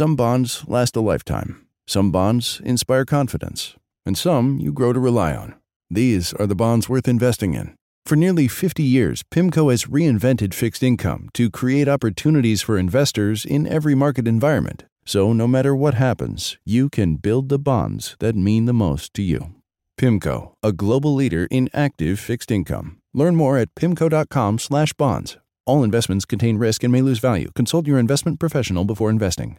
Some bonds last a lifetime, some bonds inspire confidence, and some you grow to rely on. These are the bonds worth investing in. For nearly 50 years, PIMCO has reinvented fixed income to create opportunities for investors in every market environment. So, no matter what happens, you can build the bonds that mean the most to you. PIMCO, a global leader in active fixed income. Learn more at pimco.com/bonds. All investments contain risk and may lose value. Consult your investment professional before investing.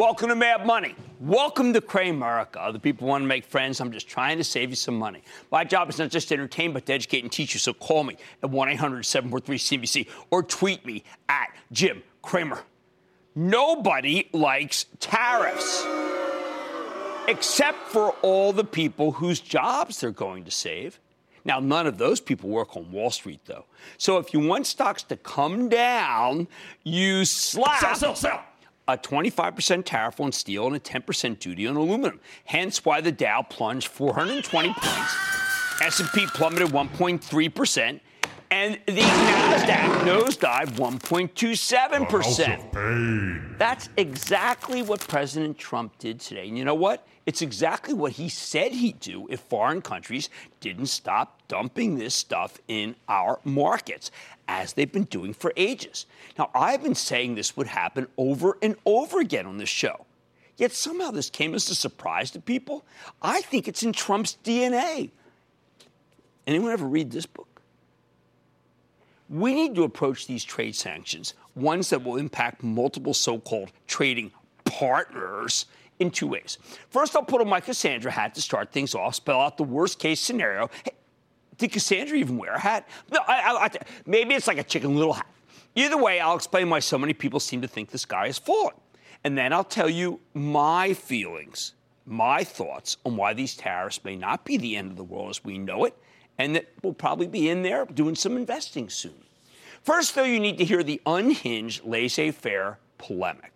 Welcome to Mad Money. Welcome to Cramerica. Other people want to make friends. I'm just trying to save you some money. My job is not just to entertain, but to educate and teach you. So call me at 1 800 743 CNBC or tweet me at Jim Cramer. Nobody likes tariffs except for all the people whose jobs they're going to save. Now, none of those people work on Wall Street, though. So if you want stocks to come down, you slap Sell, sell, sell. A 25% tariff on steel and a 10% duty on aluminum. Hence why the Dow plunged 420 points, S&P plummeted 1.3%, and the Nasdaq nosedived 1.27%. That's exactly what President Trump did today. And you know what? It's exactly what he said he'd do if foreign countries didn't stop dumping this stuff in our markets, as they've been doing for ages. Now, I've been saying this would happen over and over again on this show. Yet somehow this came as a surprise to people. I think it's in Trump's DNA. Anyone ever read this book? We need to approach these trade sanctions, ones that will impact multiple so called trading partners, in two ways. First, I'll put on my Cassandra hat to start things off, spell out the worst case scenario. Hey, did Cassandra even wear a hat? No, I, I, I, maybe it's like a chicken little hat. Either way, I'll explain why so many people seem to think this guy is fallen. And then I'll tell you my feelings, my thoughts on why these tariffs may not be the end of the world as we know it, and that we'll probably be in there doing some investing soon. First, though, you need to hear the unhinged laissez faire polemic.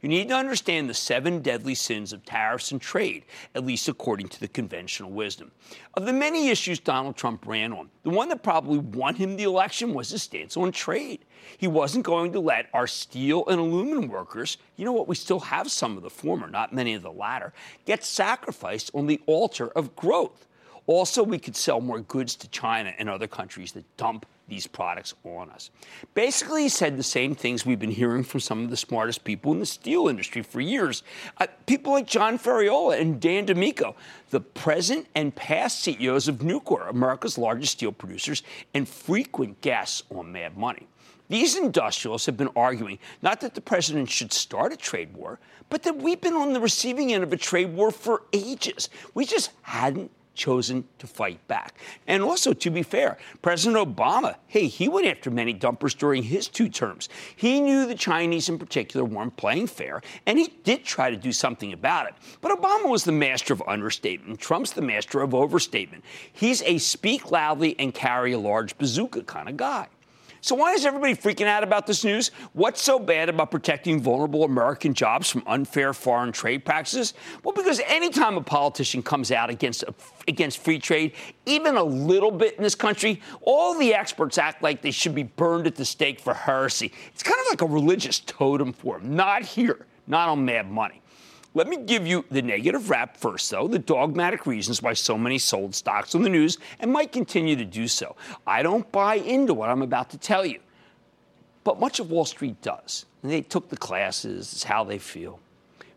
You need to understand the seven deadly sins of tariffs and trade, at least according to the conventional wisdom. Of the many issues Donald Trump ran on, the one that probably won him the election was his stance on trade. He wasn't going to let our steel and aluminum workers, you know what, we still have some of the former, not many of the latter, get sacrificed on the altar of growth. Also, we could sell more goods to China and other countries that dump these products on us. Basically, he said the same things we've been hearing from some of the smartest people in the steel industry for years. Uh, people like John Ferriola and Dan DiMicco, the present and past CEOs of Nucor, America's largest steel producers, and frequent guests on Mad Money. These industrialists have been arguing not that the president should start a trade war, but that we've been on the receiving end of a trade war for ages. We just hadn't chosen to fight back. And also, to be fair, President Obama, hey, he went after many dumpers during his two terms. He knew the Chinese in particular weren't playing fair, and he did try to do something about it. But Obama was the master of understatement. Trump's the master of overstatement. He's a speak loudly and carry a large bazooka kind of guy. So, why is everybody freaking out about this news? What's so bad about protecting vulnerable American jobs from unfair foreign trade practices? Well, because anytime a politician comes out against, against free trade, even a little bit in this country, all the experts act like they should be burned at the stake for heresy. It's kind of like a religious totem for them. Not here, not on Mad Money. Let me give you the negative rap first, though, the dogmatic reasons why so many sold stocks on the news and might continue to do so. I don't buy into what I'm about to tell you, but much of Wall Street does. They took the classes, it's how they feel.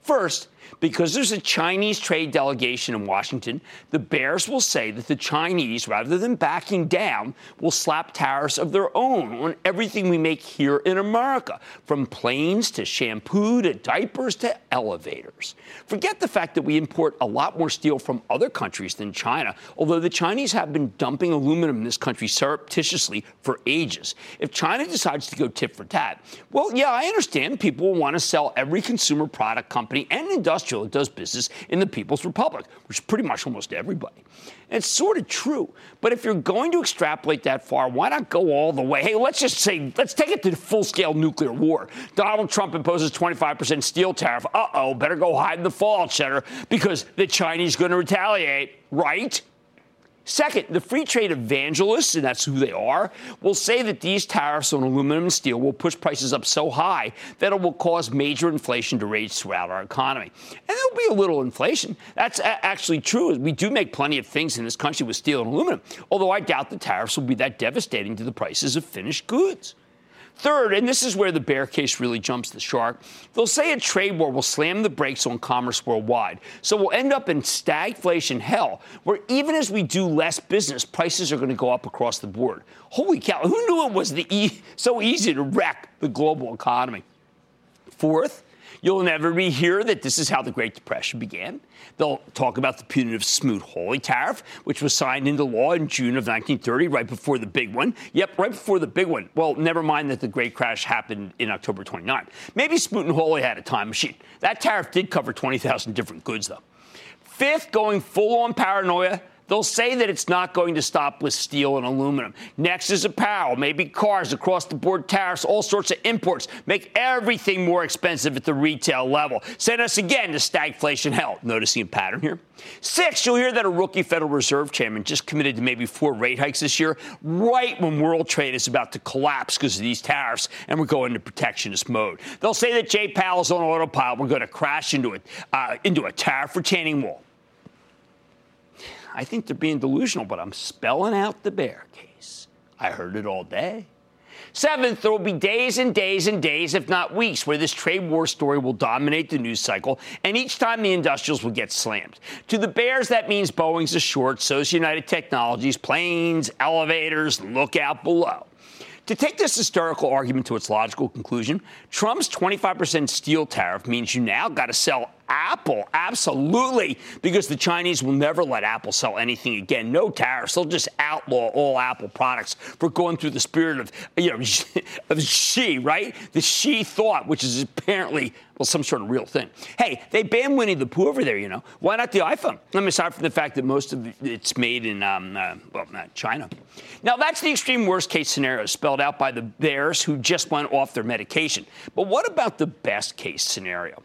First, because there's a Chinese trade delegation in Washington, the bears will say that the Chinese, rather than backing down, will slap tariffs of their own on everything we make here in America, from planes to shampoo to diapers to elevators. Forget the fact that we import a lot more steel from other countries than China, although the Chinese have been dumping aluminum in this country surreptitiously for ages. If China decides to go tit for tat, well, yeah, I understand people will want to sell every consumer product company and industrial that does business in the People's Republic, which is pretty much almost everybody. And it's sort of true. But if you're going to extrapolate that far, why not go all the way? Hey, let's just say, let's take it to full scale nuclear war. Donald Trump imposes 25% steel tariff. Uh oh, better go hide in the fallout shelter because the Chinese are going to retaliate, right? Second, the free trade evangelists, and that's who they are, will say that these tariffs on aluminum and steel will push prices up so high that it will cause major inflation to rage throughout our economy. And there'll be a little inflation. That's a- actually true. We do make plenty of things in this country with steel and aluminum, although I doubt the tariffs will be that devastating to the prices of finished goods. Third, and this is where the bear case really jumps the shark, they'll say a trade war will slam the brakes on commerce worldwide. So we'll end up in stagflation hell, where even as we do less business, prices are going to go up across the board. Holy cow, who knew it was e- so easy to wreck the global economy? Fourth, You'll inevitably hear that this is how the Great Depression began. They'll talk about the punitive Smoot-Hawley tariff, which was signed into law in June of 1930, right before the big one. Yep, right before the big one. Well, never mind that the great crash happened in October 29. Maybe Smoot and Hawley had a time machine. That tariff did cover 20,000 different goods, though. Fifth, going full on paranoia, They'll say that it's not going to stop with steel and aluminum. Next is apparel, maybe cars, across the board tariffs, all sorts of imports. Make everything more expensive at the retail level. Send us again to stagflation hell. Noticing a pattern here? Six, you'll hear that a rookie Federal Reserve chairman just committed to maybe four rate hikes this year, right when world trade is about to collapse because of these tariffs and we're going into protectionist mode. They'll say that Jay Powell's on autopilot. We're going to crash into, it, uh, into a tariff retaining wall. I think they're being delusional, but I'm spelling out the bear case. I heard it all day. Seventh, there will be days and days and days, if not weeks, where this trade war story will dominate the news cycle, and each time the industrials will get slammed. To the Bears, that means Boeing's a short, so's United Technologies, planes, elevators, look out below. To take this historical argument to its logical conclusion, Trump's 25% steel tariff means you now got to sell Apple, absolutely, because the Chinese will never let Apple sell anything again. No tariffs. They'll just outlaw all Apple products for going through the spirit of, you know, of Xi, right? The Xi thought, which is apparently, well, some sort of real thing. Hey, they banned Winnie the Pooh over there, you know. Why not the iPhone? I mean, aside from the fact that most of it's made in, um, uh, well, not China. Now, that's the extreme worst case scenario spelled out by the bears who just went off their medication. But what about the best case scenario?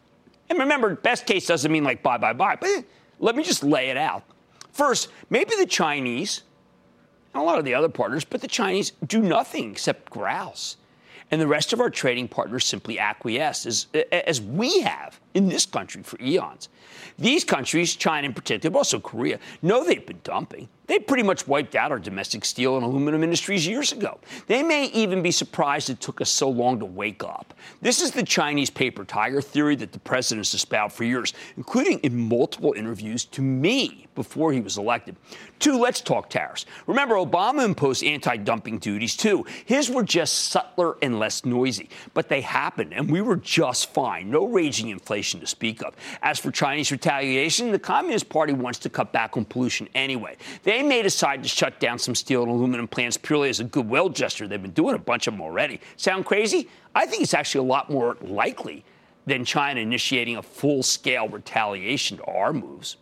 And remember, best case doesn't mean like bye, bye, bye. But eh, let me just lay it out. First, maybe the Chinese, and a lot of the other partners, but the Chinese do nothing except grouse. And the rest of our trading partners simply acquiesce, as, as we have in this country for eons. These countries, China in particular, but also Korea, know they've been dumping. They pretty much wiped out our domestic steel and aluminum industries years ago. They may even be surprised it took us so long to wake up. This is the Chinese paper tiger theory that the president has espoused for years, including in multiple interviews to me before he was elected. Two, let's talk tariffs. Remember, Obama imposed anti dumping duties too. His were just subtler and less noisy, but they happened, and we were just fine. No raging inflation to speak of. As for Chinese retaliation, the Communist Party wants to cut back on pollution anyway. They may decide to shut down some steel and aluminum plants purely as a goodwill gesture. They've been doing a bunch of them already. Sound crazy? I think it's actually a lot more likely than China initiating a full scale retaliation to our moves.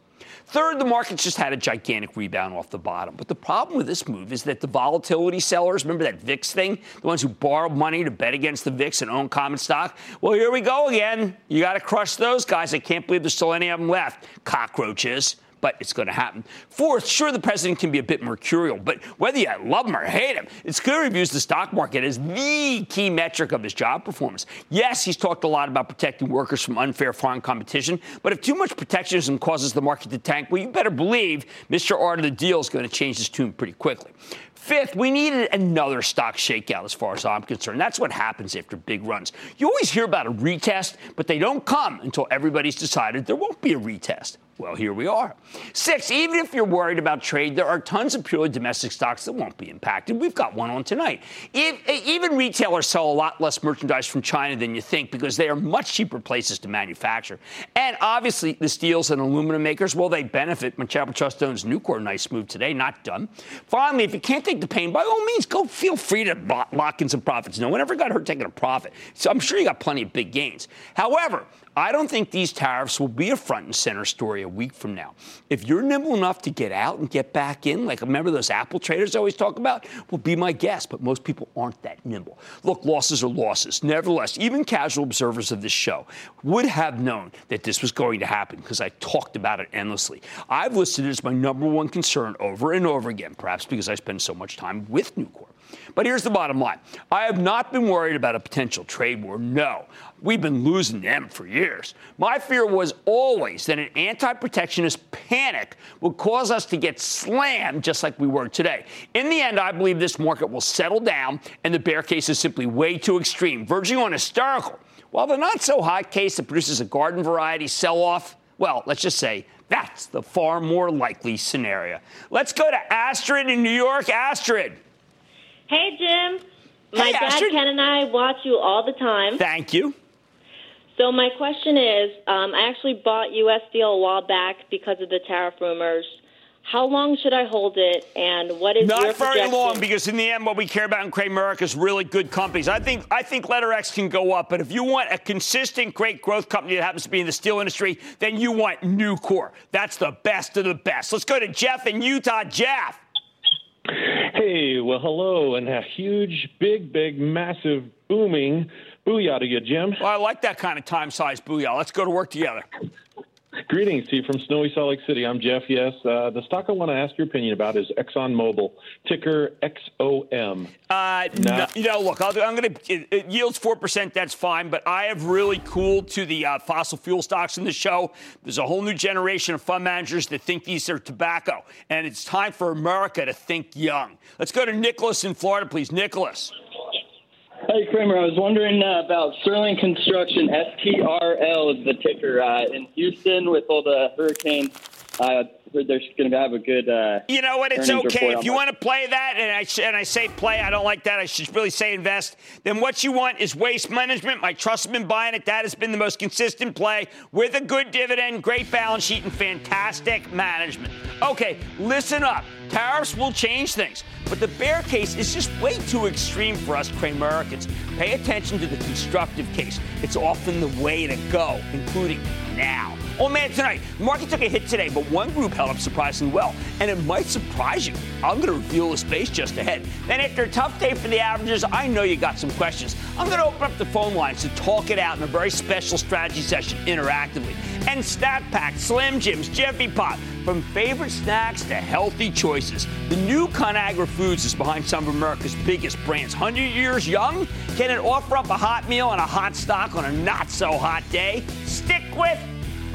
Third, the market's just had a gigantic rebound off the bottom. But the problem with this move is that the volatility sellers, remember that VIX thing? The ones who borrowed money to bet against the VIX and own common stock? Well, here we go again. You got to crush those guys. I can't believe there's still any of them left. Cockroaches but it's going to happen. Fourth, sure, the president can be a bit mercurial, but whether you love him or hate him, it's clear he views the stock market as the key metric of his job performance. Yes, he's talked a lot about protecting workers from unfair foreign competition, but if too much protectionism causes the market to tank, well, you better believe Mr. Art of the Deal is going to change his tune pretty quickly. Fifth, we needed another stock shakeout as far as I'm concerned. That's what happens after big runs. You always hear about a retest, but they don't come until everybody's decided there won't be a retest. Well, here we are. Six, even if you're worried about trade, there are tons of purely domestic stocks that won't be impacted. We've got one on tonight. If, eh, even retailers sell a lot less merchandise from China than you think because they are much cheaper places to manufacture. And obviously, the steels and aluminum makers, well, they benefit. Charitable Trust owns Nucor, nice move today, not done. Finally, if you can't take the pain, by all means, go feel free to lock in some profits. No one ever got hurt taking a profit. So I'm sure you got plenty of big gains. However, I don't think these tariffs will be a front and center story a week from now. If you're nimble enough to get out and get back in, like remember those Apple traders I always talk about, will be my guess, but most people aren't that nimble. Look, losses are losses. Nevertheless, even casual observers of this show would have known that this was going to happen because I talked about it endlessly. I've listed it as my number one concern over and over again, perhaps because I spend so much time with Nucor. But here's the bottom line I have not been worried about a potential trade war. No. We've been losing them for years. My fear was always that an anti protectionist panic would cause us to get slammed just like we were today. In the end, I believe this market will settle down and the bear case is simply way too extreme, verging on hysterical. While the not so hot case that produces a garden variety sell off, well, let's just say that's the far more likely scenario. Let's go to Astrid in New York. Astrid. Hey, Jim. My Hey, dad Astrid. Ken and I watch you all the time. Thank you. So my question is, um, I actually bought U.S. Steel a while back because of the tariff rumors. How long should I hold it, and what is your Not very long, because in the end, what we care about in Cramerica is really good companies. I think I think Letter X can go up, but if you want a consistent, great growth company that happens to be in the steel industry, then you want Nucor. That's the best of the best. Let's go to Jeff in Utah. Jeff. Hey, well, hello, and a huge, big, big, massive, booming booyah to you, Jim. Well, I like that kind of time-sized booyah. Let's go to work together. Greetings to you from snowy Salt Lake City. I'm Jeff. Yes, uh, the stock I want to ask your opinion about is ExxonMobil, ticker XOM. Uh, No. you know, look, I'll, I'm going to, it, yields 4%, that's fine, but I have really cooled to the uh, fossil fuel stocks in the show. There's a whole new generation of fund managers that think these are tobacco, and it's time for America to think young. Let's go to Nicholas in Florida, please. Nicholas. Hey Cramer, I was wondering uh, about Sterling Construction. STRL is the ticker uh, in Houston with all the hurricanes. I heard they're going to have a good. Uh, You know what? It's okay. If you want to play that, and I, sh- and I say play, I don't like that. I should really say invest. Then what you want is waste management. My trust has been buying it. That has been the most consistent play with a good dividend, great balance sheet, and fantastic management. Okay, listen up. Tariffs will change things, but the bear case is just way too extreme for us Cramericans. Pay attention to the constructive case. It's often the way to go, including now. Oh man, tonight, market took a hit today, but one group held up surprisingly well, and it might surprise you. I'm going to reveal the space just ahead. Then, after a tough day for the averages, I know you got some questions. I'm going to open up the phone lines to talk it out in a very special strategy session interactively. And Snack Pack, Slim Jims, Jiffy Pop, from favorite snacks to healthy choices. The new Conagra Foods is behind some of America's biggest brands. 100 years young? Can it offer up a hot meal and a hot stock on a not so hot day? Stick with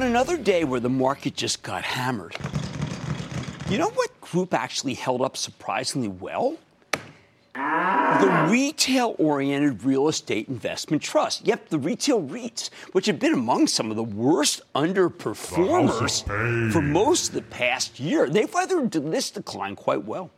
On another day where the market just got hammered, you know what group actually held up surprisingly well? The retail oriented real estate investment trust. Yep, the retail REITs, which have been among some of the worst underperformers for most of the past year. They've weathered this decline quite well.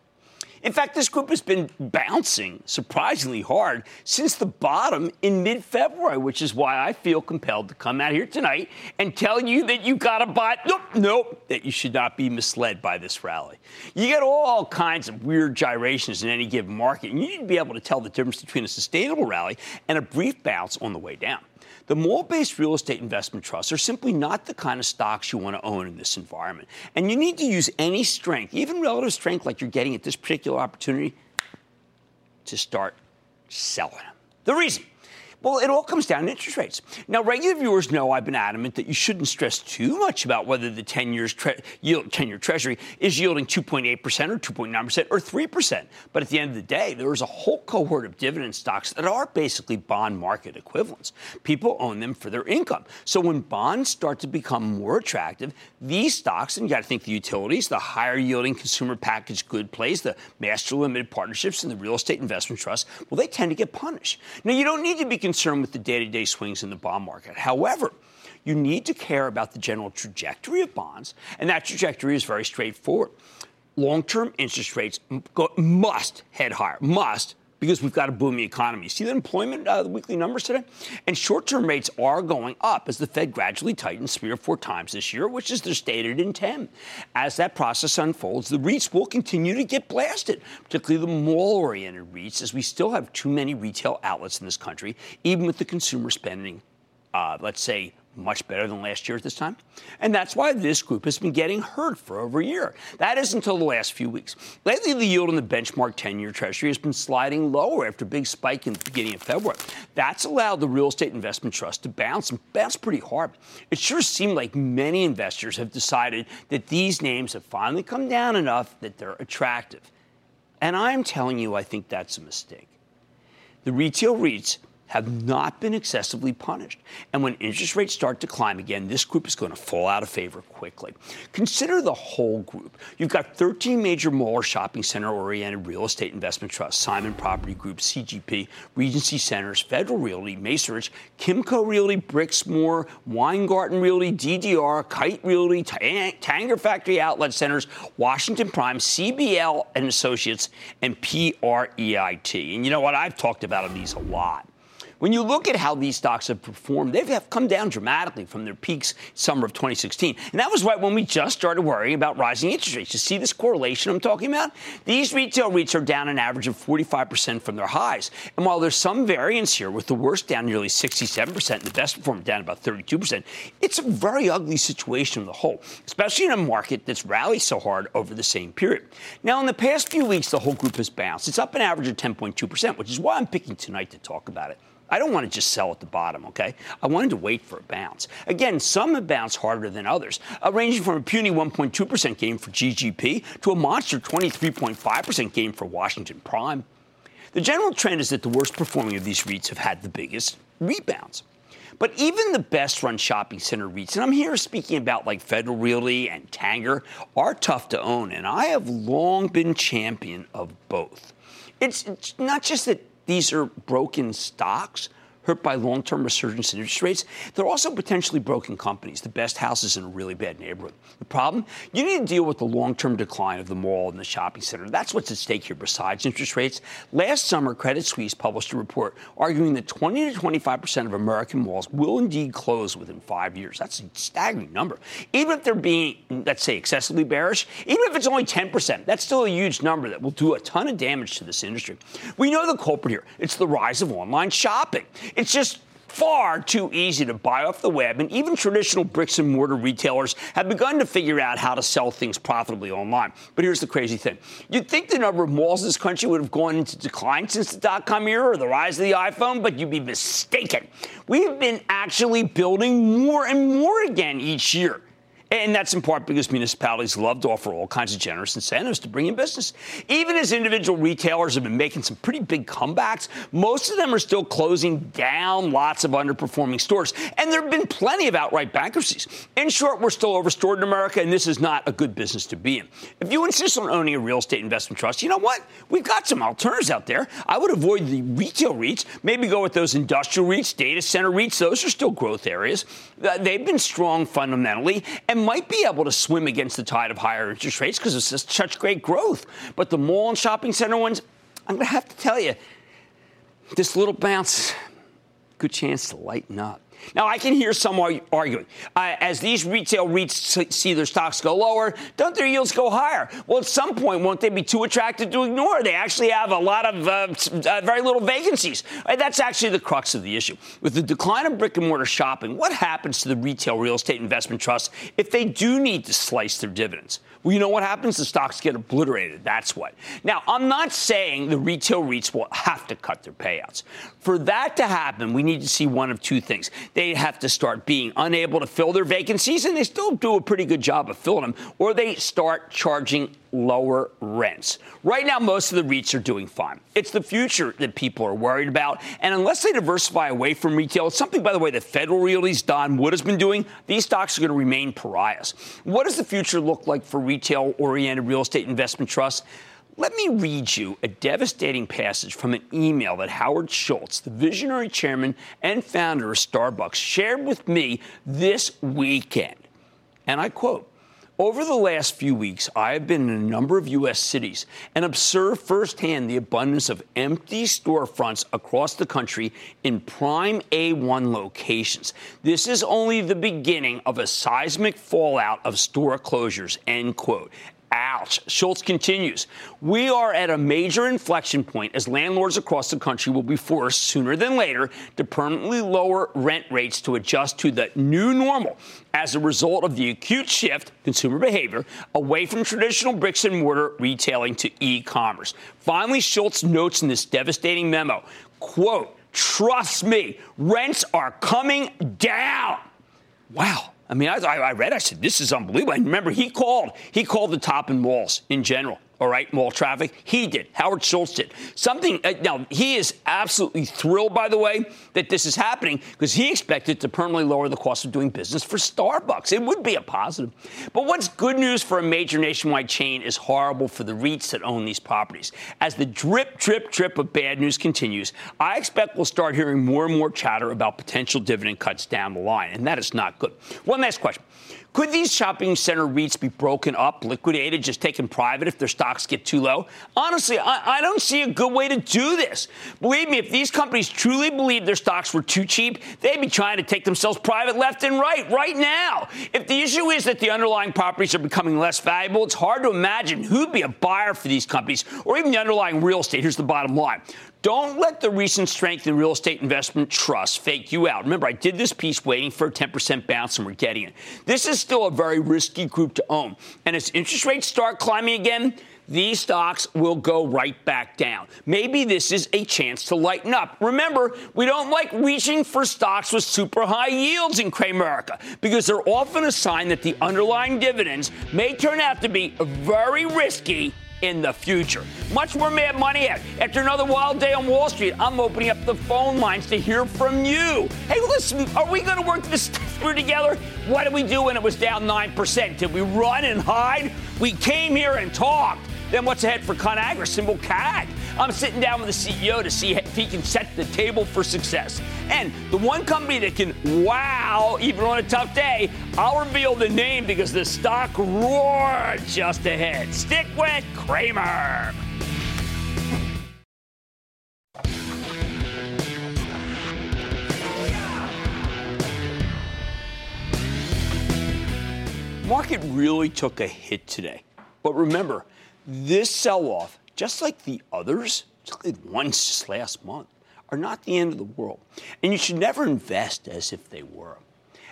In fact, this group has been bouncing surprisingly hard since the bottom in mid February, which is why I feel compelled to come out here tonight and tell you that you got to buy. Nope, nope, that you should not be misled by this rally. You get all kinds of weird gyrations in any given market, and you need to be able to tell the difference between a sustainable rally and a brief bounce on the way down. The mall based real estate investment trusts are simply not the kind of stocks you want to own in this environment. And you need to use any strength, even relative strength like you're getting at this particular opportunity, to start selling them. The reason Well, it all comes down to interest rates. Now, regular viewers know I've been adamant that you shouldn't stress too much about whether the 10 years tre- yield, 10 year Treasury is yielding 2.8% or 2.9% or 3%. But at the end of the day, there is a whole cohort of dividend stocks that are basically bond market equivalents. People own them for their income. So when bonds start to become more attractive, these stocks, and you got to think the utilities, the higher yielding consumer packaged good plays, the master limited partnerships, and the real estate investment trusts, well, they tend to get punished. Now, you don't need to be concerned with the day to day swings in the bond market. However, you need to care about the general trajectory of bonds, and that trajectory is very straightforward. Long term interest rates must head higher, must because we've got a booming economy. See the employment, uh, the weekly numbers today? And short term rates are going up as the Fed gradually tightens three or four times this year, which is their stated intent. As that process unfolds, the REITs will continue to get blasted, particularly the mall oriented REITs, as we still have too many retail outlets in this country, even with the consumer spending, uh, let's say, much better than last year at this time. And that's why this group has been getting hurt for over a year. That is until the last few weeks. Lately, the yield on the benchmark 10 year Treasury has been sliding lower after a big spike in the beginning of February. That's allowed the real estate investment trust to bounce and bounce pretty hard. It sure seemed like many investors have decided that these names have finally come down enough that they're attractive. And I'm telling you, I think that's a mistake. The retail REITs have not been excessively punished. And when interest rates start to climb again, this group is going to fall out of favor quickly. Consider the whole group. You've got 13 major mall or shopping center oriented real estate investment trusts Simon Property Group, GGP, Regency Centers, Federal Realty, Macerich, Kimco Realty, Brixmor, Weingarten Realty, DDR, Kite Realty, Tanger Factory Outlet Centers, Washington Prime, CBL and Associates, and PREIT. And you know what? I've talked about these a lot. When you look at how these stocks have performed, they have come down dramatically from their peaks summer of 2016. And that was right when we just started worrying about rising interest rates. You see this correlation I'm talking about? These retail REITs are down an average of 45% from their highs. And while there's some variance here, with the worst down nearly 67% and the best performer down about 32%, it's a very ugly situation in the whole, especially in a market that's rallied so hard over the same period. Now, in the past few weeks, the whole group has bounced. It's up an average of 10.2%, which is why I'm picking tonight to talk about it. I don't want to just sell at the bottom, okay? I wanted to wait for a bounce. Again, some have bounced harder than others, uh, ranging from a puny 1.2% gain for GGP to a monster 23.5% gain for Washington Prime. The general trend is that the worst performing of these REITs have had the biggest rebounds. But even the best run shopping center REITs, and I'm here speaking about like Federal Realty and Tanger, are tough to own. And I have long been champion of both. It's, it's not just that these are broken stocks hurt by long term resurgence in interest rates. They're also potentially broken companies, the best houses in a really bad neighborhood. The problem? You need to deal with the long term decline of the mall and the shopping center. That's what's at stake here besides interest rates. Last summer, Credit Suisse published a report arguing that 20 to 25% of American malls will indeed close within five years. That's a staggering number. Even if they're being, let's say, excessively bearish, even if it's only 10%, that's still a huge number that will do a ton of damage to this industry. We know the culprit here. It's the rise of online shopping. It's just far too easy to buy off the web, and even traditional bricks and mortar retailers have begun to figure out how to sell things profitably online. But here's the crazy thing you'd think the number of malls in this country would have gone into decline since the dot com era or the rise of the iPhone, but you'd be mistaken. We've been actually building more and more again each year. And that's in part because municipalities love to offer all kinds of generous incentives to bring in business. Even as individual retailers have been making some pretty big comebacks, most of them are still closing down lots of underperforming stores. And there have been plenty of outright bankruptcies. In short, we're still overstored in America, and this is not a good business to be in. If you insist on owning a real estate investment trust, you know what? We've got some alternatives out there. I would avoid the retail REITs, maybe go with those industrial REITs, data center REITs. Those are still growth areas. Uh, they've been strong fundamentally. And might be able to swim against the tide of higher interest rates because it's just such great growth. But the mall and shopping center ones, I'm going to have to tell you, this little bounce, good chance to lighten up. Now, I can hear some arguing. Uh, as these retail REITs see their stocks go lower, don't their yields go higher? Well, at some point, won't they be too attractive to ignore? They actually have a lot of uh, uh, very little vacancies. That's actually the crux of the issue. With the decline of brick and mortar shopping, what happens to the retail real estate investment trusts if they do need to slice their dividends? Well, you know what happens? The stocks get obliterated. That's what. Now, I'm not saying the retail REITs will have to cut their payouts. For that to happen, we need to see one of two things. They have to start being unable to fill their vacancies, and they still do a pretty good job of filling them, or they start charging lower rents. Right now, most of the REITs are doing fine. It's the future that people are worried about. And unless they diversify away from retail, it's something, by the way, that Federal Realty's Don Wood has been doing, these stocks are going to remain pariahs. What does the future look like for retail oriented real estate investment trusts? Let me read you a devastating passage from an email that Howard Schultz, the visionary chairman and founder of Starbucks, shared with me this weekend. And I quote over the last few weeks, I have been in a number of U.S. cities and observed firsthand the abundance of empty storefronts across the country in prime A1 locations. This is only the beginning of a seismic fallout of store closures, end quote. Ouch. Schultz continues. We are at a major inflection point as landlords across the country will be forced sooner than later to permanently lower rent rates to adjust to the new normal as a result of the acute shift, consumer behavior, away from traditional bricks and mortar retailing to e commerce. Finally, Schultz notes in this devastating memo quote, trust me, rents are coming down. Wow. I mean, I, I read, I said, this is unbelievable. And remember, he called, he called the top in malls in general all right, mall traffic. He did. Howard Schultz did. Something, uh, now, he is absolutely thrilled, by the way, that this is happening because he expected to permanently lower the cost of doing business for Starbucks. It would be a positive. But what's good news for a major nationwide chain is horrible for the REITs that own these properties. As the drip, drip, drip of bad news continues, I expect we'll start hearing more and more chatter about potential dividend cuts down the line, and that is not good. One last question. Could these shopping center REITs be broken up, liquidated, just taken private if their stocks get too low? Honestly, I, I, don't see a good way to do this. Believe me, if these companies truly believed their stocks were too cheap, they'd be trying to take themselves private left and right, right now. If the issue is that the underlying properties are becoming less valuable, it's hard to imagine who'd be a buyer for these companies or even the underlying real estate. Here's the bottom line don't let the recent strength in real estate investment trusts fake you out. Remember, I did this piece waiting for a 10% bounce, and we're getting it. This is still a very risky group to own. And as interest rates start climbing again, these stocks will go right back down. Maybe this is a chance to lighten up. Remember, we don't like reaching for stocks with super high yields in Cramerica because they're often a sign that the underlying dividends may turn out to be very risky in the future. Much more Mad Money at. After another wild day on Wall Street, I'm opening up the phone lines to hear from you. Hey, listen, are we going to work this through together? What did we do when it was down 9%? Did we run and hide? We came here and talked. Then what's ahead for ConAgra, symbol CAG? I'm sitting down with the CEO to see if he can set the table for success. And the one company that can wow, even on a tough day, I'll reveal the name because the stock roared just ahead. Stick with Cramer. Market really took a hit today. But remember, this sell off, just like the others, just like ones just last month, are not the end of the world. And you should never invest as if they were.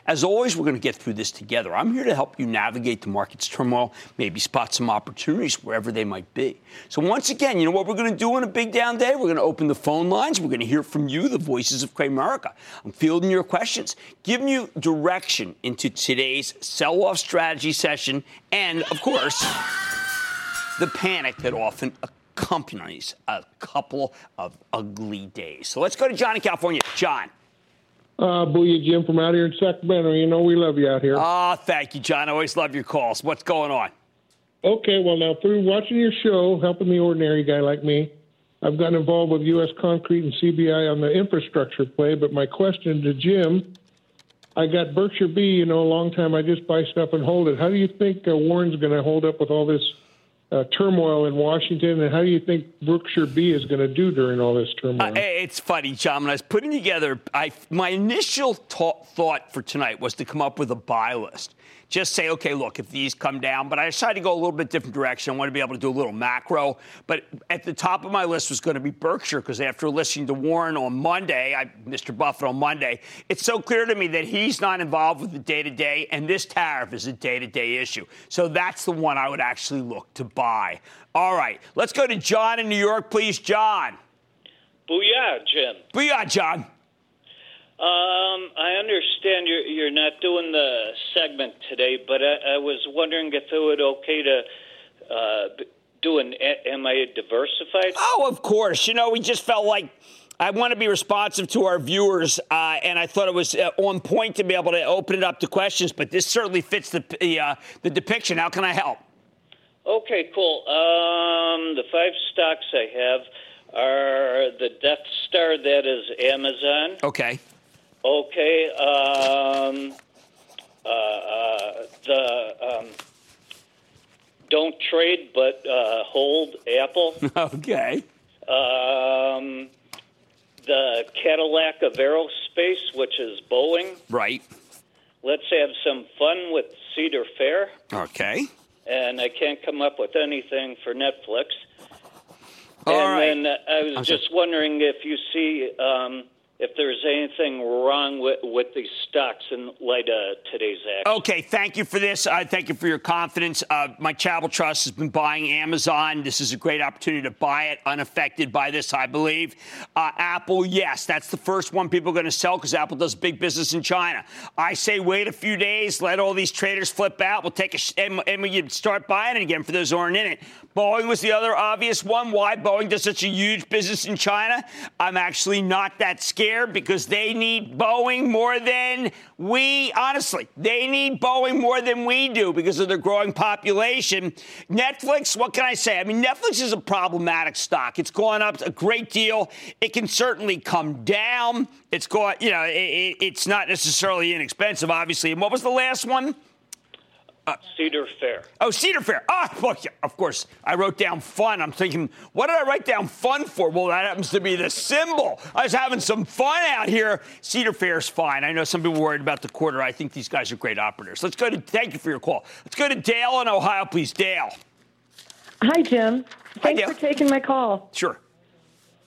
As always, we're going to get through this together. I'm here to help you navigate the market's turmoil, maybe spot some opportunities wherever they might be. So, once again, you know what we're going to do on a big down day? We're going to open the phone lines. We're going to hear from you, the voices of Cramerica. I'm fielding your questions, giving you direction into today's sell off strategy session, and, of course, the panic that often accompanies a couple of ugly days. So let's go to John in California. John. Uh, booyah, Jim from out here in Sacramento. You know we love you out here. Ah, thank you, John. I always love your calls. What's going on? Okay, well, now through watching your show, helping the ordinary guy like me, I've gotten involved with U.S. Concrete and CBI on the infrastructure play. But my question to Jim, I got Berkshire B, you know, a long time. I just buy stuff and hold it. How do you think uh, Warren's going to hold up with all this uh, turmoil in Washington, and how do you think Berkshire B is going to do during all this turmoil? Uh, it's funny, John. When I was putting together, I my initial ta- thought for tonight was to come up with a buy list just say, okay, look, if these come down, but I decided to go a little bit different direction. I want to be able to do a little macro. But at the top of my list was going to be Berkshire because after listening to Warren on Monday, I, Mr. Buffett on Monday, it's so clear to me that he's not involved with the day to day, and this tariff is a day to day issue. So that's the one I would actually look to buy. All right, let's go to John in New York, please. John. Booyah, Jim. Booyah, John. I understand you're you're not doing the segment today, but I, I was wondering if it would okay to uh, do an am I diversified? Oh, of course. You know, we just felt like I want to be responsive to our viewers, uh, and I thought it was uh, on point to be able to open it up to questions. But this certainly fits the the, uh, the depiction. How can I help? Okay, cool. Um, the five stocks I have are the Death Star, that is Amazon. Okay. Okay. Um, uh, uh, the um, don't trade but uh, hold Apple. Okay. Um, the Cadillac of aerospace, which is Boeing. Right. Let's have some fun with Cedar Fair. Okay. And I can't come up with anything for Netflix. All and right. then I was I'm just sorry. wondering if you see um, if there's anything wrong with, with these stocks in light of today's action. Okay, thank you for this. Uh, thank you for your confidence. Uh, my Charitable Trust has been buying Amazon. This is a great opportunity to buy it unaffected by this, I believe. Uh, Apple, yes, that's the first one people are going to sell because Apple does big business in China. I say wait a few days, let all these traders flip out. We'll take a sh- and, and we start buying it again for those who aren't in it. Boeing was the other obvious one. Why Boeing does such a huge business in China? I'm actually not that scared because they need Boeing more than we, honestly, they need Boeing more than we do because of their growing population. Netflix, what can I say? I mean, Netflix is a problematic stock. It's gone up a great deal. It can certainly come down. It's going, you know, it, it, it's not necessarily inexpensive, obviously. And what was the last one? Cedar Fair. Oh, Cedar Fair. Ah, well, yeah, of course. I wrote down fun. I'm thinking, what did I write down fun for? Well, that happens to be the symbol. I was having some fun out here. Cedar Fair's fine. I know some people worried about the quarter. I think these guys are great operators. Let's go to, thank you for your call. Let's go to Dale in Ohio, please. Dale. Hi, Jim. Thanks Dale. for taking my call. Sure.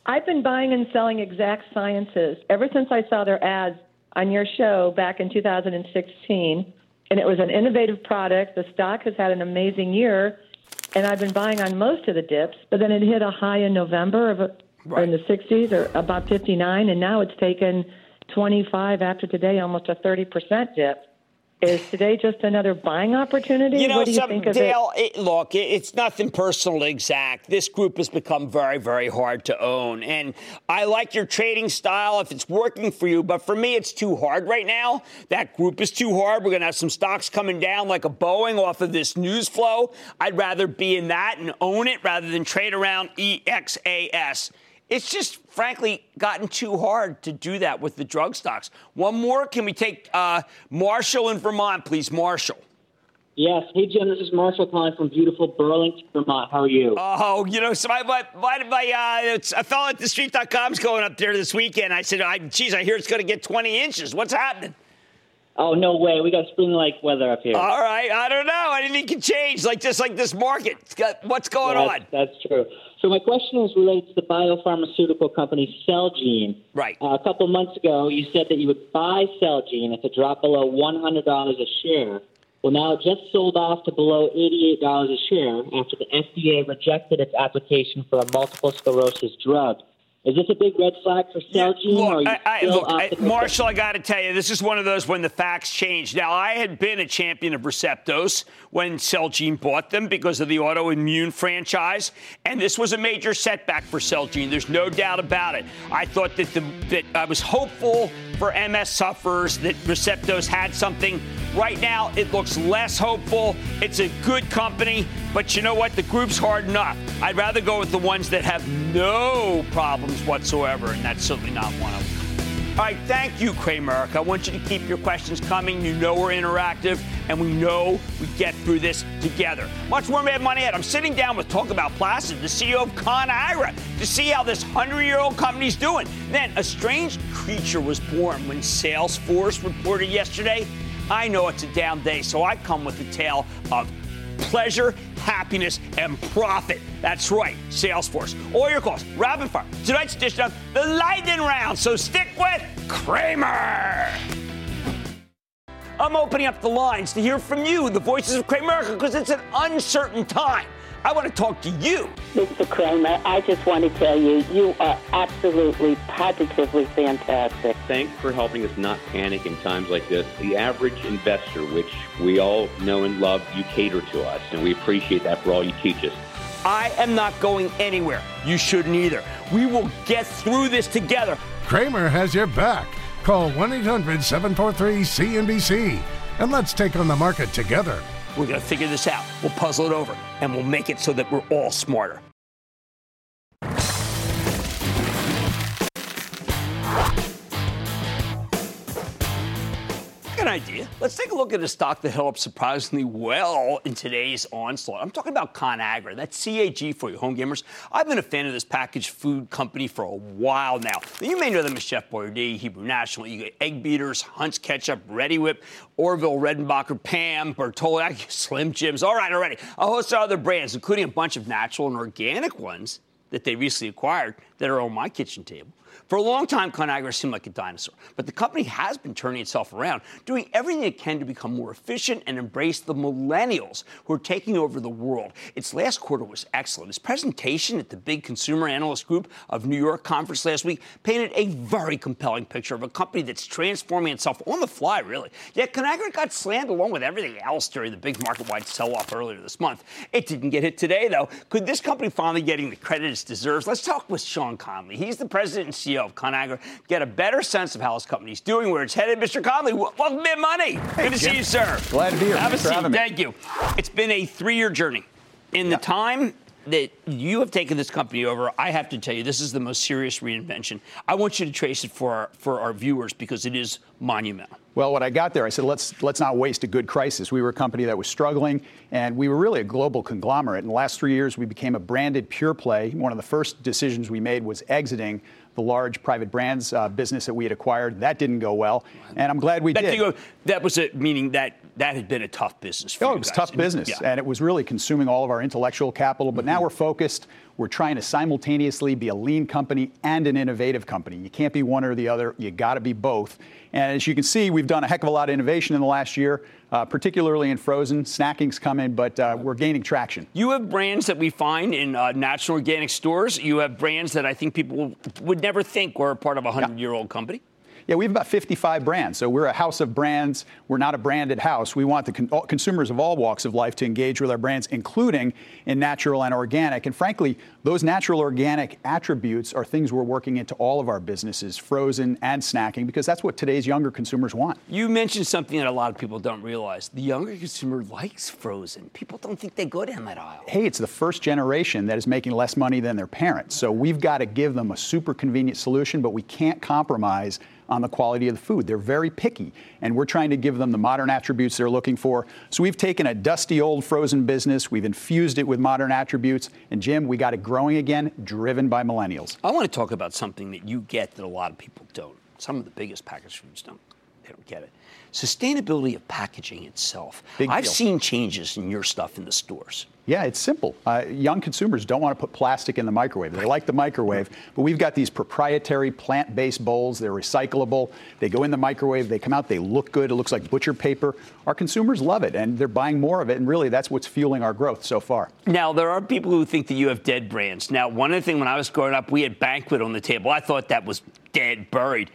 I've been buying and selling Exact Sciences ever since I saw their ads on your show back in 2016. And it was an innovative product. The stock has had an amazing year. And I've been buying on most of the dips, but then it hit a high in November of a, in the 60s or about 59. And now it's taken 25 after today, almost a 30% dip. Is today just another buying opportunity? You know, what do you some, think of Dale, it? it, look, it, it's nothing personal exact. This group has become very, very hard to own. And I like your trading style if it's working for you, but for me, it's too hard right now. That group is too hard. We're going to have some stocks coming down like a Boeing off of this news flow. I'd rather be in that and own it rather than trade around EXAS. It's just, frankly, gotten too hard to do that with the drug stocks. One more. Can we take uh, Marshall in Vermont, please? Marshall. Yes. Hey, Jim, this is Marshall calling from beautiful Burlington, Vermont. How are you? Oh, you know, so my, my, my, my uh, it's, a fellow at the street.com's going up there this weekend. I said, I, geez, I hear it's going to get 20 inches. What's happening? Oh, no way. We got spring-like weather up here. All right. I don't know. Anything can change, like just like this market. Got, what's going Yeah, on? That's true. So my question is related to the biopharmaceutical company Celgene. Right. Uh, a couple months ago, you said that you would buy Celgene if it dropped below $100 a share. Well, now it just sold off to below $88 a share after the FDA rejected its application for a multiple sclerosis drug. Is this a big red flag for Celgene? are Look, I, I, look I. Marshall, I got to tell you, this is one of those when the facts change. Now, I had been a champion of Receptos when Celgene bought them because of the autoimmune franchise, and this was a major setback for Celgene. There's no doubt about it. I thought that the that I was hopeful for MS sufferers that Receptos had something. Right now, it looks less hopeful. It's a good company, but you know what? The group's hard enough. I'd rather go with the ones that have no problems whatsoever, and that's certainly not one of them. All right, thank you, Cramerica. I want you to keep your questions coming. You know we're interactive, and we know we get through this together. Much more Mad Money Ed. I'm sitting down with Talk About Placid, the CEO of ConAgra, to see how this 100-year-old company's doing. Then a strange creature was born when Salesforce reported yesterday. I know it's a down day, so I come with a tale of pleasure, happiness, and profit. That's right, Salesforce. All your calls, rapid fire. Tonight's edition of the Lightning Round. So stick with Cramer. I'm opening up the lines to hear from you, the voices of Cramerica, because it's an uncertain time. I want to talk to you. Mr. Cramer, I just want to tell you, you are absolutely, positively fantastic. Thanks for helping us not panic in times like this. The average investor, which we all know and love, you cater to us, and we appreciate that for all you teach us. I am not going anywhere. You shouldn't either. We will get through this together. Cramer has your back. Call 1 800 743 CNBC and let's take on the market together. We're going to figure this out. We'll puzzle it over and we'll make it so that we're all smarter. An idea. Let's take a look at a stock that held up surprisingly well in today's onslaught. I'm talking about ConAgra. That's CAG for you, home gamers. I've been a fan of this packaged food company for a while now. now you may know them as Chef Boyardee, Hebrew National, you get Egg Beaters, Hunt's Ketchup, Reddi-wip, Orville, Redenbacher, Pam, Bertolli, Slim Jims. All right, already. A host of other brands, including a bunch of natural and organic ones that they recently acquired that are on my kitchen table. For a long time, ConAgra seemed like a dinosaur, but the company has been turning itself around, doing everything it can to become more efficient and embrace the millennials who are taking over the world. Its last quarter was excellent. Its presentation at the big consumer analyst group of New York conference last week painted a very compelling picture of a company that's transforming itself on the fly, really. Yet ConAgra got slammed along with everything else during the big market-wide sell-off earlier this month. It didn't get hit today, though. Could this company finally getting the credit it deserves? Let's talk with Sean Connolly. He's the president and CEO of ConAgra, get a better sense of how his company's doing, where it's headed. Mr. Connolly, welcome to Money. Hey, Good to Jim. see you, sir. Glad to be here. Have Thanks a seat. Thank you. It's been a three-year journey. In the time that you have taken this company over, I have to tell you, this is the most serious reinvention. I want you to trace it for our, for our viewers because it is monumental. Well, when I got there, I said, let's let's not waste a good crisis. We were a company that was struggling, and we were really a global conglomerate. In the last three years, we became a branded pure play. One of the first decisions we made was exiting the large private brands uh, business that we had acquired. That didn't go well, and I'm glad we that did. Go, that was a meaning that that had been a tough business for oh, you it was guys. tough business, Yeah. and it was really consuming all of our intellectual capital. But now we're focused. We're trying to simultaneously be a lean company and an innovative company. You can't be one or the other. You got to be both. And as you can see, we've done a heck of a lot of innovation in the last year, uh, particularly in frozen. Snacking's coming, but uh, we're gaining traction. You have brands that we find in uh, natural organic stores. You have brands that I think people would never think were a part of a 100 year old company. Yeah, we have about 55 brands. So we're a house of brands. We're not a branded house. We want the con- all- consumers of all walks of life to engage with our brands, including in natural and organic. And frankly, those natural organic attributes are things we're working into all of our businesses, frozen and snacking, because that's what today's younger consumers want. You mentioned something that a lot of people don't realize. The younger consumer likes frozen. People don't think they go down that aisle. Hey, it's the first generation that is making less money than their parents. So we've got to give them a super convenient solution, but we can't compromise on the quality of the food. They're very picky, and we're trying to give them the modern attributes they're looking for. So we've taken a dusty old frozen business, we've infused it with modern attributes, and Jim, we got it growing again, driven by millennials. I want to talk about something that you get that a lot of people don't. Some of the biggest packaged foods don't. They don't get it. Sustainability of packaging itself. Big I've deal. seen changes in your stuff in the stores. Yeah, it's simple. Uh, young consumers don't want to put plastic in the microwave. They like the microwave, but we've got these proprietary plant based bowls. They're recyclable. They go in the microwave, they come out, they look good. It looks like butcher paper. Our consumers love it, and they're buying more of it, and really that's what's fueling our growth so far. Now, there are people who think that you have dead brands. Now, one of the things when I was growing up, we had Banquet on the table. I thought that was dead, buried.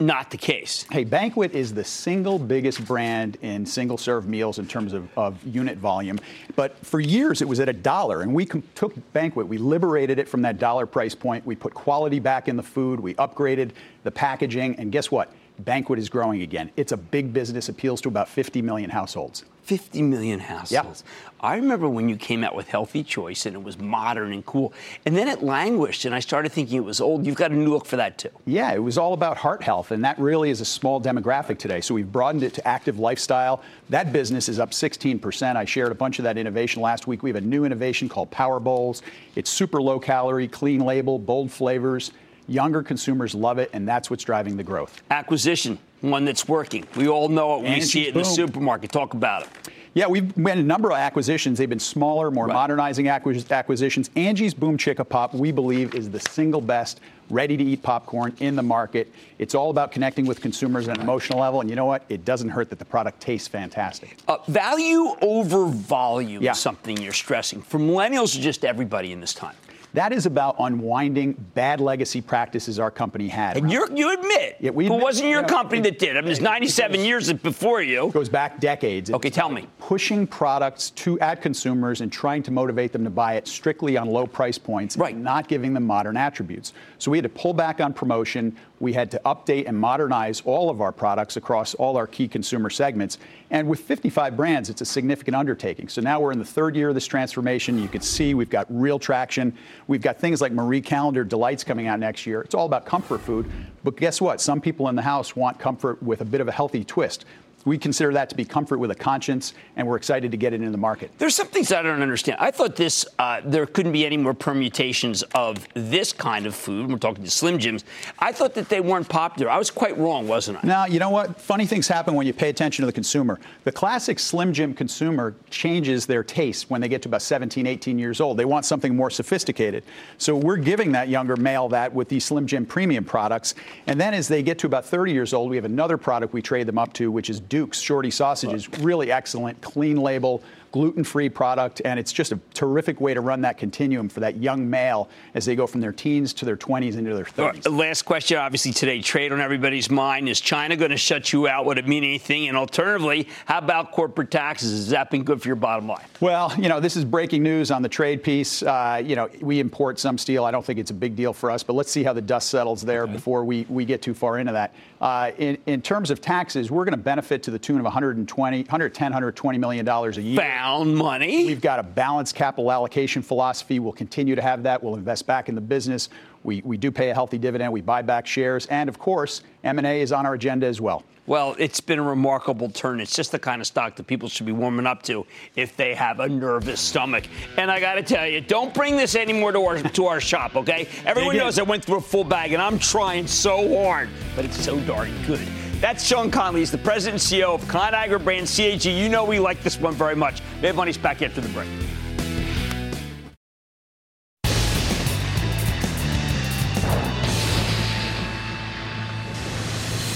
Not the case. Hey, Banquet is the single biggest brand in single serve meals in terms of, of unit volume. But for years, it was at a dollar. And we com- took Banquet, we liberated it from that dollar price point. We put quality back in the food, we upgraded the packaging. And guess what? Banquet is growing again. It's a big business, appeals to about 50 million households. 50 million households. I remember when you came out with Healthy Choice and it was modern and cool. And then it languished and I started thinking it was old. You've got a new look for that too. Yeah, it was all about heart health, and that really is a small demographic today. So we've broadened it to active lifestyle. That business is up 16%. I shared a bunch of that innovation last week. We have a new innovation called Power Bowls. It's super low calorie, clean label, bold flavors. Younger consumers love it, and that's what's driving the growth. Acquisition, one that's working. We all know it. We see it in the supermarket. Talk about it. Yeah, we've made a number of acquisitions. They've been smaller, more modernizing acquis- acquisitions. Angie's Boom Chicka Pop, we believe, is the single best ready to eat popcorn in the market. It's all about connecting with consumers at an emotional level. And you know what? It doesn't hurt that the product tastes fantastic. Uh, value over volume is something you're stressing. For millennials just everybody in this time? That is about unwinding bad legacy practices our company had. And you're, you admit, Yeah, we but it wasn't your yeah, company it- that did. I mean, there's 97 years before you. goes back decades. Okay, tell me. Pushing products to at consumers and trying to motivate them to buy it strictly on low price points, right. not giving them modern attributes. So we had to pull back on promotion. We had to update and modernize all of our products across all our key consumer segments. And with 55 brands, it's a significant undertaking. So now we're in the third year of this transformation. You can see we've got real traction. We've got things like Marie Callender Delights coming out next year. It's all about comfort food. But guess what? Some people in the house want comfort with a bit of a healthy twist. We consider that to be comfort with a conscience, and we're excited to get it in the market. There's some things I don't understand. I thought this, uh, there couldn't be any more permutations of this kind of food. We're talking to Slim Jims. I thought that they weren't popular. I was quite wrong, wasn't I? Now, you know what? Funny things happen when you pay attention to the consumer. The classic Slim Jim consumer changes their taste when they get to about 17, 18 years old. They want something more sophisticated. So we're giving that younger male that with these Slim Jim premium products. And then as they get to about 30 years old, we have another product we trade them up to, which is Duke's Shorty Sausages. Really excellent, clean label. Gluten-free product, and it's just a terrific way to run that continuum for that young male as they go from their teens to their 20s into their 30s. All right, Last question, obviously today, trade on everybody's mind. Is China going to shut you out? Would it mean anything? And alternatively, how about corporate taxes? Has that been good for your bottom line? Well, you know, this is breaking news on the trade piece. Uh, you know, we import some steel. I don't think it's a big deal for us, but let's see how the dust settles there before we, we get too far into that. Uh, in, in terms of taxes, we're going to benefit to the tune of 120, 110, 120 million dollars a year. Money. We've got a balanced capital allocation philosophy. We'll continue to have that. We'll invest back in the business. We, we do pay a healthy dividend. We buy back shares, and of course, M&A is on our agenda as well. Well, it's been a remarkable turn. It's just the kind of stock that people should be warming up to if they have a nervous stomach. And I got to tell you, don't bring this anymore to our to our shop, okay? Everyone knows I went through a full bag, and I'm trying so hard, but it's so darn good. That's Sean Connolly. He's the president and CEO of Conagra Brand CAG. You know we like this one very much. Mad Money's back after the break.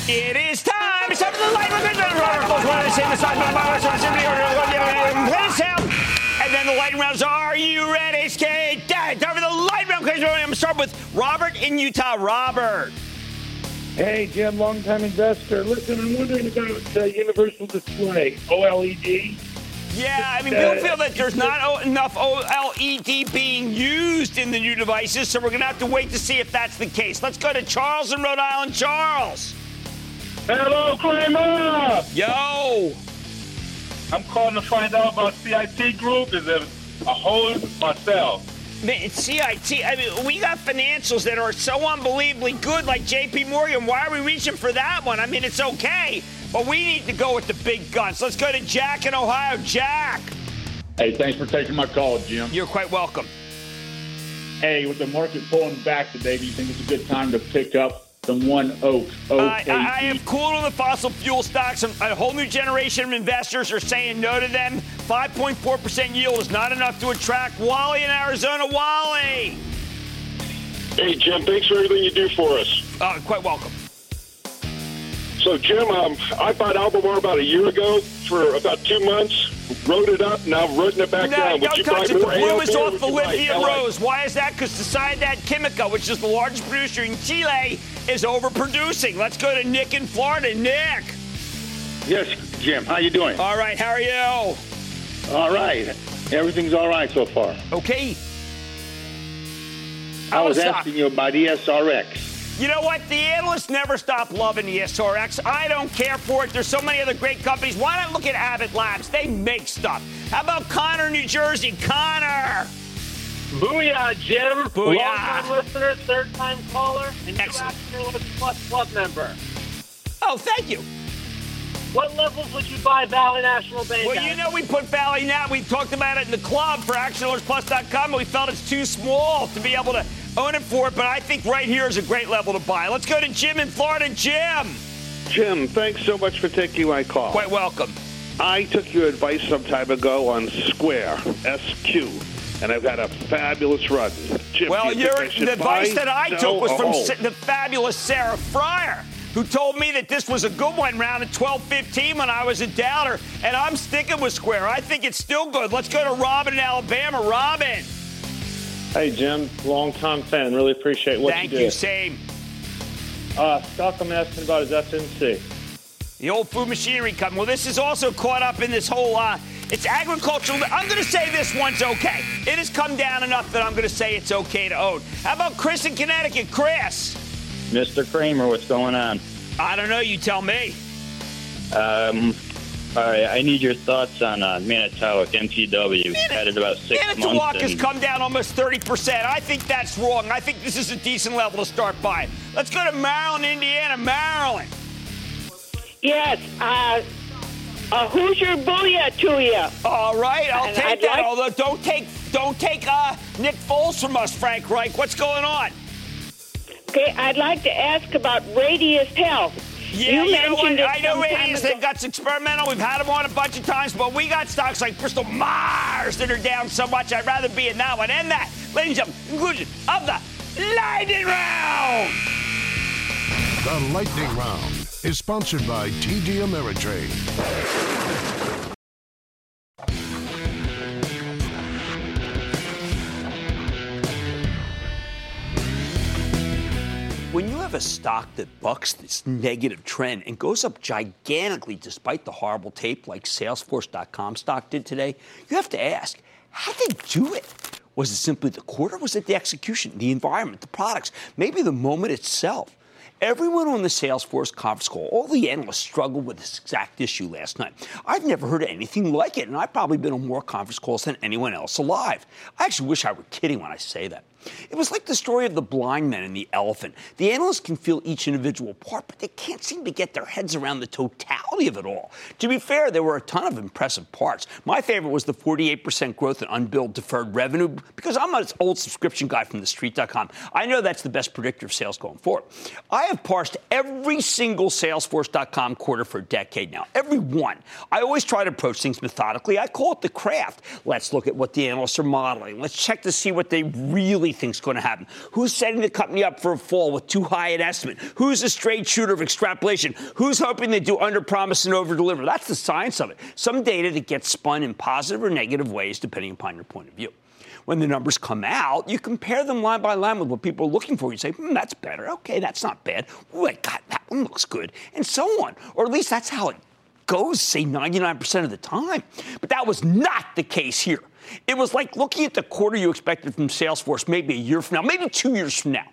It is time. It's time for the light round. And then the lightning rounds. Are you ready, Skate? Time for the light round. I'm going to start with Robert in Utah. Robert. Hey, Jim, longtime investor. Listen, I'm wondering about uh, Universal Display, OLED. Yeah, I mean, people feel that there's not enough OLED being used in the new devices, so we're going to have to wait to see if that's the case. Let's go to Charles in Rhode Island. Charles. Hello, Cramer! Yo! I'm calling to find out about CIT Group. Is it a hold myself? CIT. I mean, we got financials that are so unbelievably good, like JP Morgan. Why are we reaching for that one? I mean, it's okay, but we need to go with the big guns. Let's go to Jack in Ohio. Jack. Hey, thanks for taking my call, Jim. You're quite welcome. Hey, with the market pulling back today, do you think it's a good time to pick up some one oak? I, I, I have cooled on the fossil fuel stocks. A whole new generation of investors are saying no to them. 5.4% yield is not enough to attract Wally in Arizona. Wally! Hey, Jim, thanks for everything you do for us. Uh, quite welcome. So, Jim, um, I bought Albemarle about a year ago for about two months, wrote it up, now I'm writing it back No, down. Would don't you touch buy it. The more blue is off would the you buy lithium LI? rose. Why is that? Because Sociedad Química, which is the largest producer in Chile, is overproducing. Let's go to Nick in Florida. Nick. Yes, Jim. How you doing? All right. How are you? All right. Everything's all right so far. Okay. I was How's that? asking you about ESRX. You know what? The analysts never stop loving the SRX. I don't care for it. There's so many other great companies. Why not look at Abbott Labs? They make stuff. How about Connor, New Jersey? Connor! Booyah, Jim. Booyah. Long-time listener, third-time caller, and new Action Alerts Plus Club member. Oh, thank you. What levels would you buy Valley National Bank Well, at? you know, we put Valley now. We talked about it in the club for ActionAlertsPlus.com, and we felt it's too small to be able to own it for it. But I think right here is a great level to buy. Let's go to Jim in Florida. Jim. Jim, thanks so much for taking my call. Quite welcome. I took your advice some time ago on Square, SQ, and I've had a fabulous run. Jim, Well, you your the advice that I took was from? Oh. Sa- the fabulous Sarah Friar, who told me that this was a good one round at 12:15 when I was a doubter, and I'm sticking with Square. I think it's still good. Let's go to Robin in Alabama. Robin, Hey, Jim, long-time fan. Really appreciate what thank you do. Thank you. Same. Uh, stock I'm asking about is FMC. The old food machinery company. Well, this is also caught up in this whole. Uh, it's agricultural. I'm going to say this one's okay. It has come down enough that I'm going to say it's okay to own. How about Chris in Connecticut? Chris. Mr. Cramer, what's going on? I don't know. You tell me. Um, all right, I need your thoughts on uh, Manitowoc MTW. Had it about six Manitowoc months. has and- come down almost 30%. I think that's wrong. I think this is a decent level to start by. Let's go to Maryland, Indiana. Maryland. Yes. Uh, uh, who's your booyah to you? All right, I'll And take I'd that. like- Although don't take don't take uh, Nick Foles from us, Frank Reich. What's going on? Okay, I'd like to ask about Radius Health. Yeah, you, you know what? I know some time Radius. ago. They've got experimental. We've had them on a bunch of times, but we got stocks like Bristol Myers that are down so much. I'd rather be in that one. And that, ladies and gentlemen, conclusion of the lightning round. The Lightning Round is sponsored by TD Ameritrade. Have a stock that bucks this negative trend and goes up gigantically despite the horrible tape like Salesforce.com stock did today, you have to ask, how did they do it? Was it simply the quarter? Was it the execution, the environment, the products, maybe the moment itself? Everyone on the Salesforce conference call, all the analysts struggled with this exact issue last night. I've never heard anything like it, and I've probably been on more conference calls than anyone else alive. I actually wish I were kidding when I say that. It was like the story of the blind man and the elephant. The analysts can feel each individual part, but they can't seem to get their heads around the totality of it all. To be fair, there were a ton of impressive parts. My favorite was the 48% growth in unbilled deferred revenue because I'm an old subscription guy from TheStreet.com. I know that's the best predictor of sales going forward. I have parsed every single Salesforce.com quarter for a decade now, every one. I always try to approach things methodically. I call it the craft. Let's look at what the analysts are modeling. Let's check to see what they really think is going to happen. Who's setting the company up for a fall with too high an estimate? Who's a straight shooter of extrapolation? Who's hoping they do under promise and over deliver? That's the science of it. Some data that gets spun in positive or negative ways depending upon your point of view. When the numbers come out, you compare them line by line with what people are looking for. You say, hmm, that's better. Okay, that's not bad. I got that one looks good, and so on. Or at least that's how it goes, say 99% of the time. But that was not the case here. It was like looking at the quarter you expected from Salesforce maybe a year from now, maybe two years from now.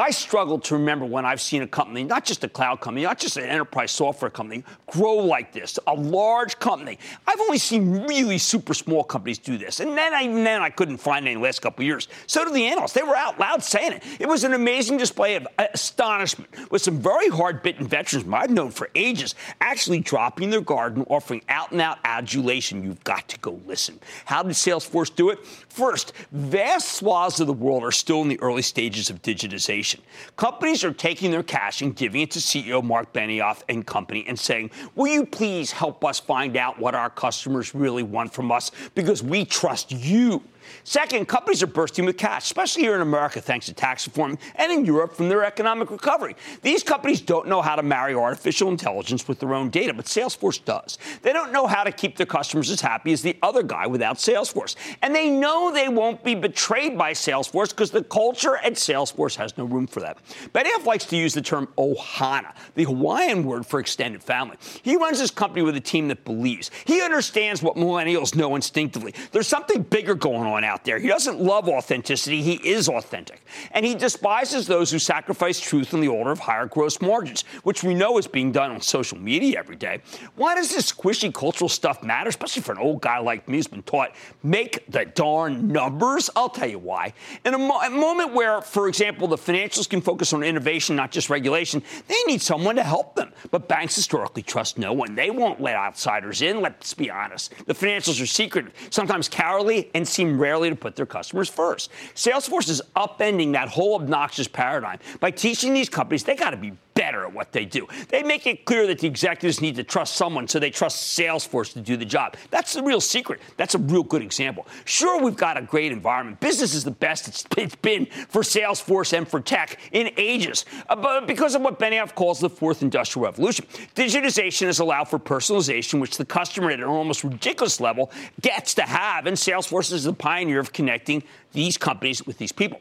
I struggle to remember when I've seen a company, not just a cloud company, not just an enterprise software company, grow like this, a large company. I've only seen really super small companies do this. And then, I, then, I couldn't find any last couple of years. So did the analysts. They were out loud saying it. It was an amazing display of uh, astonishment with some very hard bitten veterans I've known for ages actually dropping their guard and offering out and out adulation. You've got to go listen. How did Salesforce do it? First, vast swaths of the world are still in the early stages of digitization. Companies are taking their cash and giving it to CEO Marc Benioff and company and saying, Will you please help us find out what our customers really want from us because we trust you? Second, companies are bursting with cash, especially here in America thanks to tax reform and in Europe from their economic recovery. These companies don't know how to marry artificial intelligence with their own data, but Salesforce does. They don't know how to keep their customers as happy as the other guy without Salesforce. And they know they won't be betrayed by Salesforce because the culture at Salesforce has no room for that. Benioff likes to use the term Ohana, the Hawaiian word for extended family. He runs his company with a team that believes. He understands what millennials know instinctively. There's something bigger going on out there. He doesn't love authenticity, he is authentic. And he despises those who sacrifice truth in the order of higher gross margins, which we know is being done on social media every day. Why does this squishy cultural stuff matter, especially for an old guy like me who's been taught make the darn numbers? I'll tell you why. In a, mo- a moment where, for example, the financials can focus on innovation, not just regulation, they need someone to help them. But banks historically trust no one. They won't let outsiders in, let's be honest. The financials are secretive, sometimes cowardly, and seem rarely to put their customers first. Salesforce is upending that whole obnoxious paradigm by teaching these companies they got to be better at what they do. They make it clear that the executives need to trust someone, so they trust Salesforce to do the job. That's the real secret. That's a real good example. Sure, we've got a great environment. Business is the best it's been for Salesforce and for tech in ages, uh, but because of what Benioff calls the fourth industrial revolution. Digitization has allowed for personalization, which the customer at an almost ridiculous level gets to have, and Salesforce is the pioneer of connecting these companies with these people.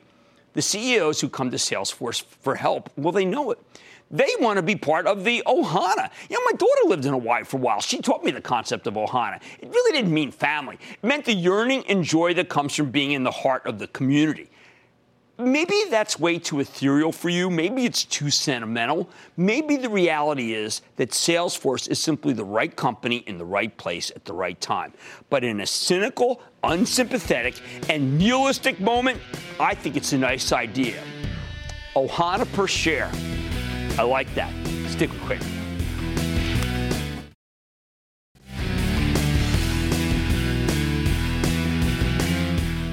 The CEOs who come to Salesforce for help, well, they know it. They want to be part of the Ohana. You know, my daughter lived in Hawaii for a while. She taught me the concept of Ohana. It really didn't mean family. It meant the yearning and joy that comes from being in the heart of the community. Maybe that's way too ethereal for you. Maybe it's too sentimental. Maybe the reality is that Salesforce is simply the right company in the right place at the right time. But in a cynical, unsympathetic, and nihilistic moment, I think it's a nice idea. Ohana per share. I like that. Stick with Cramer.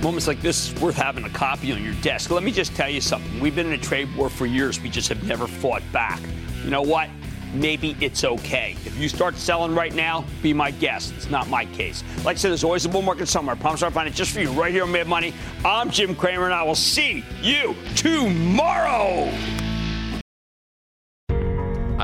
Moments like this is worth having a copy on your desk. Let me just tell you something. We've been in a trade war for years. We just have never fought back. You know what? Maybe it's okay. If you start selling right now, be my guest. It's not my case. Like I said, there's always a bull market somewhere. I promise I'll find it just for you right here on Mad Money. I'm Jim Cramer, and I will see you tomorrow.